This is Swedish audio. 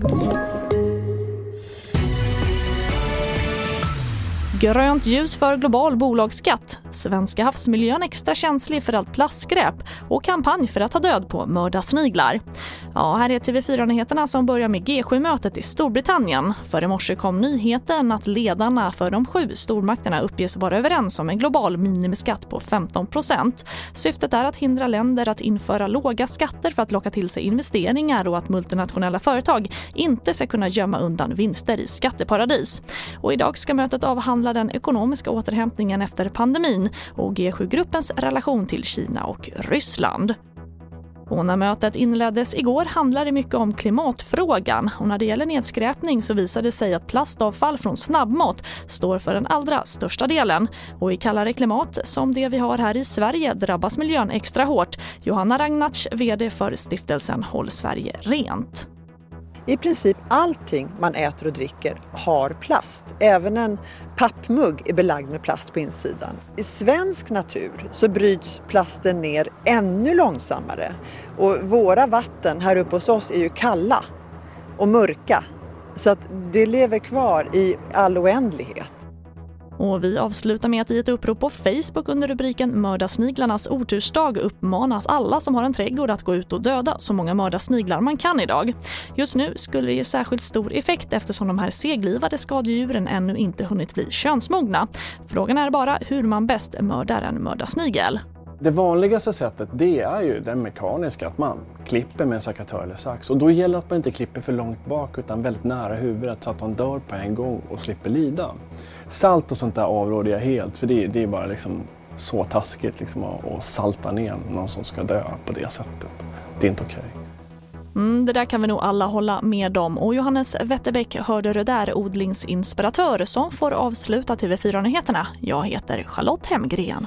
Thank you. Grönt ljus för global bolagsskatt. Svenska havsmiljön extra känslig för allt plastskräp och kampanj för att ta död på mördarsniglar. Ja, här är TV4-nyheterna som börjar med G7-mötet i Storbritannien. För i morse kom nyheten att ledarna för de sju stormakterna uppges vara överens om en global minimiskatt på 15% Syftet är att hindra länder att införa låga skatter för att locka till sig investeringar och att multinationella företag inte ska kunna gömma undan vinster i skatteparadis. Och idag ska mötet avhandla den ekonomiska återhämtningen efter pandemin och G7-gruppens relation till Kina och Ryssland. Och när mötet inleddes igår handlade det mycket om klimatfrågan och när det gäller nedskräpning så visade det sig att plastavfall från snabbmat står för den allra största delen. Och i kallare klimat som det vi har här i Sverige drabbas miljön extra hårt. Johanna Ragnarts, VD för stiftelsen Håll Sverige Rent. I princip allting man äter och dricker har plast. Även en pappmugg är belagd med plast på insidan. I svensk natur så bryts plasten ner ännu långsammare. Och våra vatten här uppe hos oss är ju kalla och mörka. Så att det lever kvar i all oändlighet. Och vi avslutar med att i ett upprop på Facebook under rubriken Mördarsniglarnas otursdag uppmanas alla som har en trädgård att gå ut och döda så många mördarsniglar man kan idag. Just nu skulle det ge särskilt stor effekt eftersom de här seglivade skadedjuren ännu inte hunnit bli könsmogna. Frågan är bara hur man bäst mördar en mördarsnigel. Det vanligaste sättet det är ju det mekaniska, att man klipper med en sekatör eller sax. Och då gäller det att man inte klipper för långt bak utan väldigt nära huvudet så att de dör på en gång och slipper lida. Salt och sånt där avråder jag helt för det, det är bara liksom så taskigt liksom att salta ner någon som ska dö på det sättet. Det är inte okej. Okay. Mm, det där kan vi nog alla hålla med om. Och Johannes Wetterbäck hörde det där, odlingsinspiratör som får avsluta TV4-nyheterna. Jag heter Charlotte Hemgren.